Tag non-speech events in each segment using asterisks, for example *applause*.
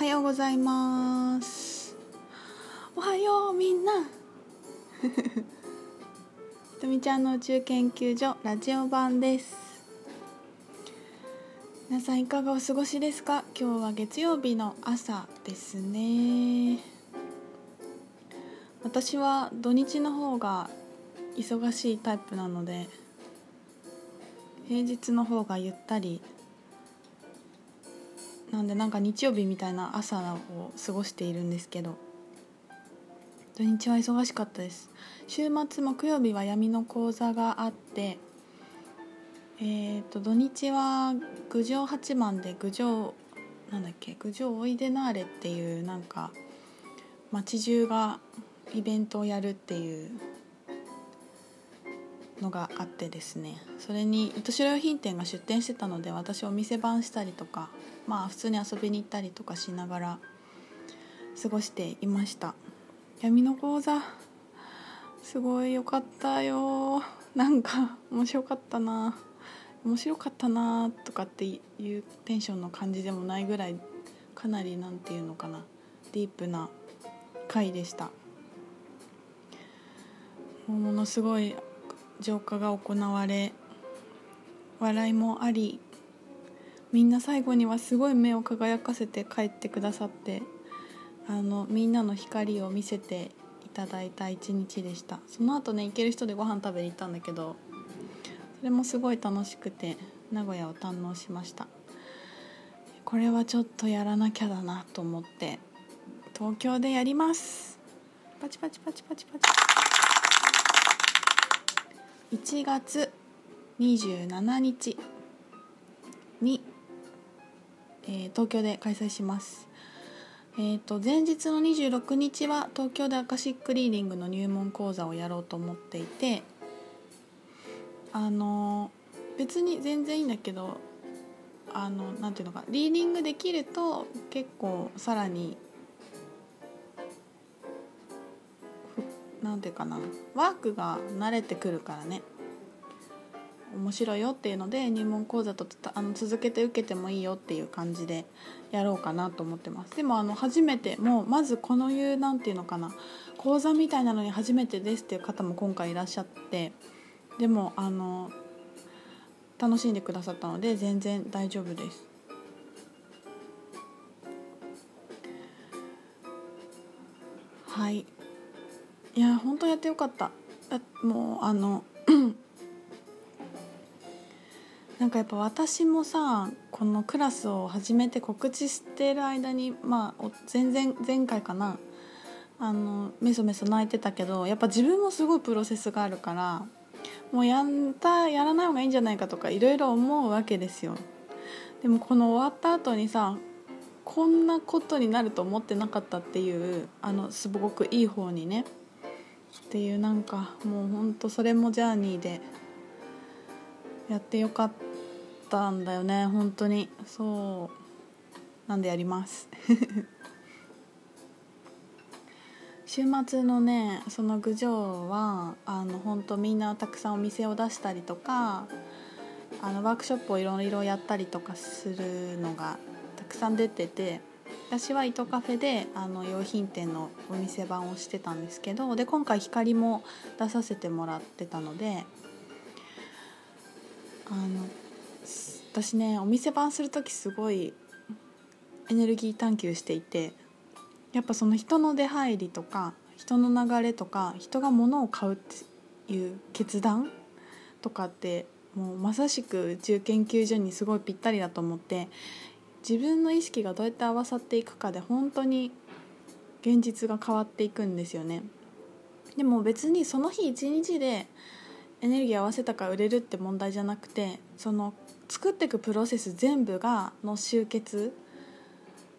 はようございます。おはようみんな。*laughs* ひとみちゃんの宇宙研究所ラジオ版です。皆さんいかがお過ごしですか？今日は月曜日の朝ですね。私は土日の方が忙しいタイプなので平日の方がゆったりなんでなんか日曜日みたいな朝を過ごしているんですけど。土日は忙しかったです。週末木曜日は闇の講座があってえーと、土日は郡上八幡で郡上なんだっけ郡上おいでなーれっていうなんか街中がイベントをやるっていうのがあってですねそれに糸代用品店が出店してたので私お店番したりとかまあ普通に遊びに行ったりとかしながら過ごしていました。闇の講座すごい良かったよ。なんか面白かったな。面白かったなとかっていうテンションの感じでもないぐらいかなりなんていうのかなディープな回でした。ものすごい浄化が行われ笑いもありみんな最後にはすごい目を輝かせて帰ってくださってあのみんなの光を見せていただいた一日でした。その後ね行ける人でご飯食べに行ったんだけどそれもすごい楽しくて名古屋を堪能しました。これはちょっとやらなきゃだなと思って東京でやります。パチパチパチパチパチ。1月27日にえー、東京で開催します。えーと、前日の26日は東京でアカシックリーディングの入門講座をやろうと思っていてあの別に全然いいんだけどあのなんていうのかリーディングできると結構さらになんていうかな。ワークが慣れてくるからね。面白いよっていうので入門講座とあの続けて受けてもいいよっていう感じでやろうかなと思ってます。でもあの初めてもうまずこのいう何て言うのかな。講座みたいなのに初めてですっていう方も今回いらっしゃって。でもあの楽しんでくださったので全然大丈夫です。はい。いや本当やってよかった。もうあの *clears throat* なんかやっぱ私もさこのクラスを始めて告知してる間にまあ全然前回かな。あのメソメソ泣いてたけどやっぱ自分もすごいプロセスがあるからもうやったやらない方がいいんじゃないかとかいろいろ思うわけですよ。でもこの終わった後にさこんなことになると思ってなかったっていうあのすごくいい方にねっていうなんかもうほんとそれもジャーニーでやってよかったんだよね本当に。そうなんでやります。*laughs* 週末のねその郡上はあの本当みんなたくさんお店を出したりとかあのワークショップをいろいろやったりとかするのがたくさん出てて私は糸カフェであの用品店のお店番をしてたんですけどで今回光も出させてもらってたのであの私ねお店番する時すごいエネルギー探求していてやっぱその人の出入りとか人の流れとか人が物を買うっていう決断とかってもうまさしく宇宙研究所にすごいぴったりだと思って自分の意識がどうやって合わさっていくかで本当に現実が変わっていくんですよね。でも別にその日一日でエネルギー合わせたから売れるって問題じゃなくてその作っていくプロセス全部がの集結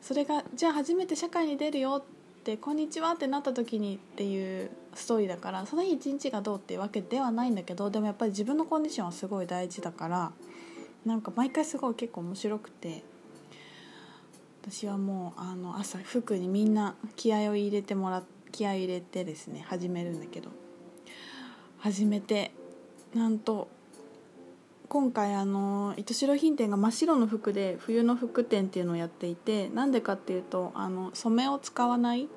それがじゃあ初めて社会に出るよって「こんにちは」ってなった時にっていうストーリーだからその日一日がどうっていうわけではないんだけどでもやっぱり自分のコンディションはすごい大事だからなんか毎回すごい結構面白くて私はもうあの朝服にみんな気合を入れてもら気合を入れてですね始めるんだけど。始めてなんと今回あの糸代品店が真っ白の服で冬の服店っていうのをやっていてなんでかっていうとあの染めを使わない。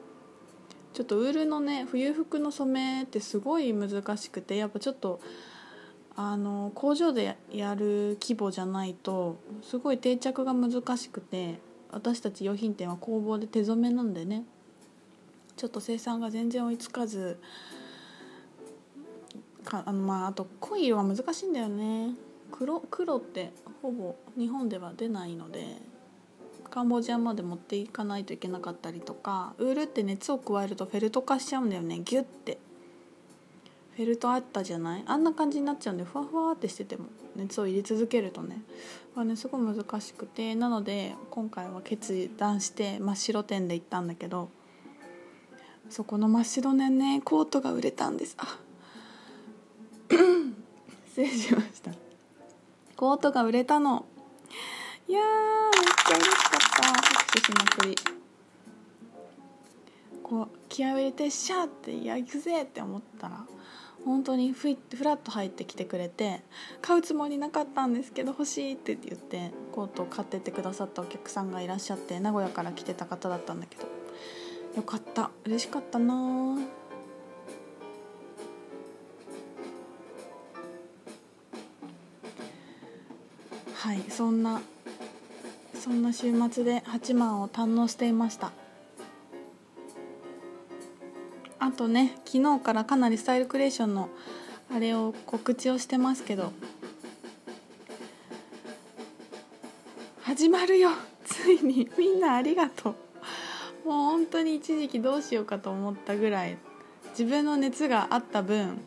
ちょっとウールのね冬服の染めってすごい難しくてやっぱちょっとあの工場でやる規模じゃないとすごい定着が難しくて私たち用品店は工房で手染めなんでね。ちょっと生産が全然追いつかず。かあのまああと濃い色が難しいんだよね。黒黒ってほぼ日本では出ないのでカンボジアまで持っていかないといけなかったりとかウールって熱を加えるとフェルト化しちゃうんだよね。ギュッて。フェルトあったじゃない？あんな感じになっちゃうんでふわふわってしてても熱を入れ続けるとねはねすごい難しくてなので今回は決断して真っ白店で行ったんだけどそこの真っ白ねねコートが売れたんです。あ *coughs* 失礼しました。コートが売れたの。いやーめっちゃ嬉しかった。拍手しまくり。こう気合を入れてシャーって「や行くぜ!」って思ったら本当にふいフラッと入ってきてくれて買うつもりなかったんですけど欲しいって言ってコートを買ってってくださったお客さんがいらっしゃって名古屋から来てた方だったんだけどよかった。嬉しかったな。はいそんなそんな週末で八幡を堪能していました。あとね昨日からかなりスタイルクリエーションのあれを告知をしてますけど始まるよ。*laughs* ついに。みんなありがとう。もう本当に一時期どうしようかと思ったぐらい自分の熱があった分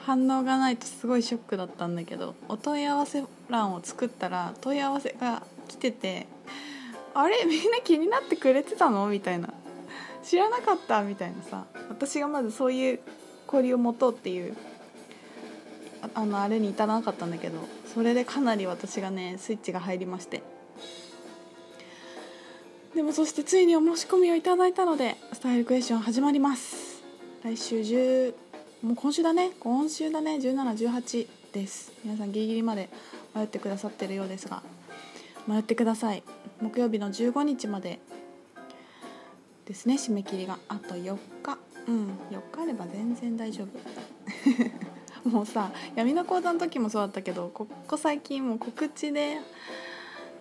反応がないとすごいショックだったんだけどお問い合わせ欄を作ったら問い合わせが来ててあれ？みんな気になってくれてたの？みたいな。知らなかったみたいなさ私がまずそういう交流を持とうっていうあのあれに至らなかったんだけどそれでかなり私がねスイッチが入りまして。でもそしてついにお申し込みをいただいたのでスタイルクエスチョン始まります。来週10もう今週だね。今週だね。1718です。皆さんギリギリまで迷ってくださってるようですが迷ってください。木曜日の15日までですね締め切りが。あと4日。うん4日あれば全然大丈夫。*laughs* もうさ闇の講座の時もそうだったけどここ最近もう告知で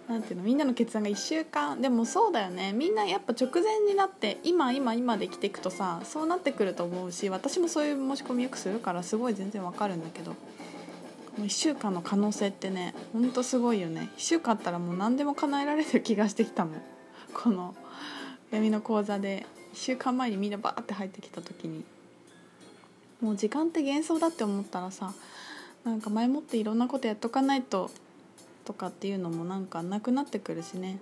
なんていうのみんなの決断が1週間。でもそうだよね。みんなやっぱ直前になって今今今で生きていくとさそうなってくると思うし私もそういう申し込みよくするからすごい全然わかるんだけどもう1週間の可能性ってねほんとすごいよね。1週間あったらもう何でも叶えられる気がしてきたもん。この闇の講座で1週間前にみんなバーって入ってきた時にもう時間って幻想だって思ったらさなんか前もっていろんなことやっとかないととかっていうのもなんかなくなってくるしね。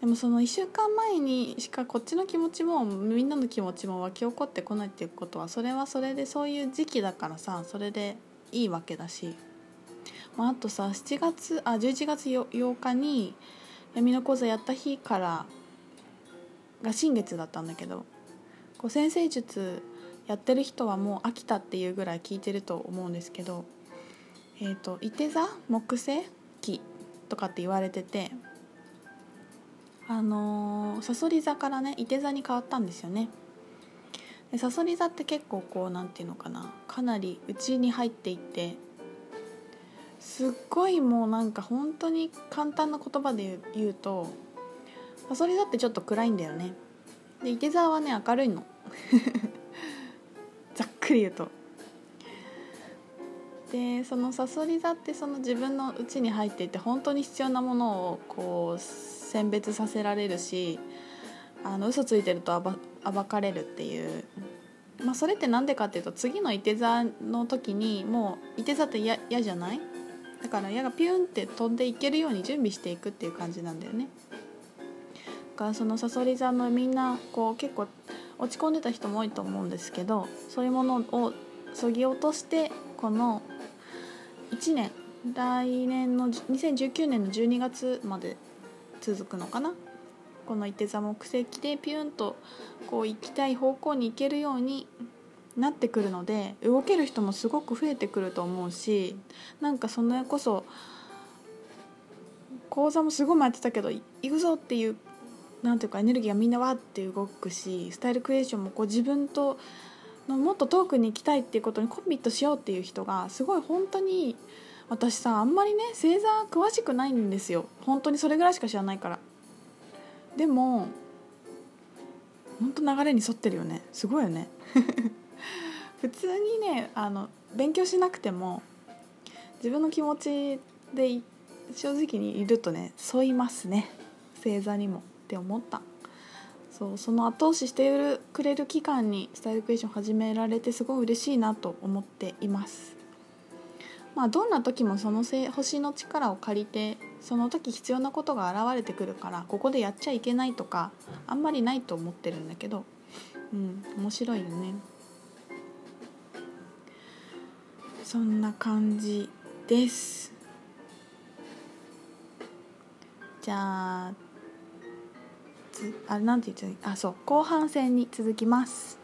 でもその1週間前にしかこっちの気持ちもみんなの気持ちも湧き起こってこないっていうことはそれはそれでそういう時期だからさそれでいいわけだし、まあ、あとさ7月あ11月 8, 日に闇の講座やった日からが新月だったんだけどこう先生術やってる人はもう飽きたっていうぐらい聞いてると思うんですけどえーと、いて座木星期とかって言われててあのさそり座からねいて座に変わったんですよね。でさそり座って結構こうなんていうのかなかなり内に入っていってすっごいもうなんか本当に簡単な言葉で言うとさそり座ってちょっと暗いんだよね。でいて座はね明るいの。*laughs* ざっくり言うと。でそのさそり座ってその自分の内に入っていて本当に必要なものをこう選別させられるしあの嘘ついてると暴暴かれるっていう、まあ、それって何でかっていうと次のいて座の時にもういて座って嫌じゃない？だから矢がピュンって飛んでいけるように準備していくっていう感じなんだよね。だかそのさそり座のみんなこう結構落ち込んでた人も多いと思うんですけどそういうものをそぎ落としてこの1年来年の2019年の12月まで続くのかな？このいて座木星期でピュンとこう行きたい方向に行けるようになってくるので動ける人もすごく増えてくると思うしなんかそれこそ講座もすごい前やってたけど行くぞっていうなんていうかエネルギーがみんなわって動くしスタイルクリエーションもこう自分とのもっと遠くに行きたいっていうことにコミットしようっていう人がすごい本当に私さあんまりね星座詳しくないんですよ。本当にそれぐらいしか知らないから。でも本当流れに沿ってるよね。すごいよね。*laughs* 普通にねあの勉強しなくても自分の気持ちで正直にいるとね沿いますね。星座にも。って思った。そうその後押ししてくれる期間にスタイルクエスチョン始められてすごい嬉しいなと思っています。まあどんな時もその星の力を借りてその時必要なことが現れてくるからここでやっちゃいけないとかあんまりないと思ってるんだけどうん面白いよね。そんな感じです。じゃああれなんて言ってあそう後半戦に続きます。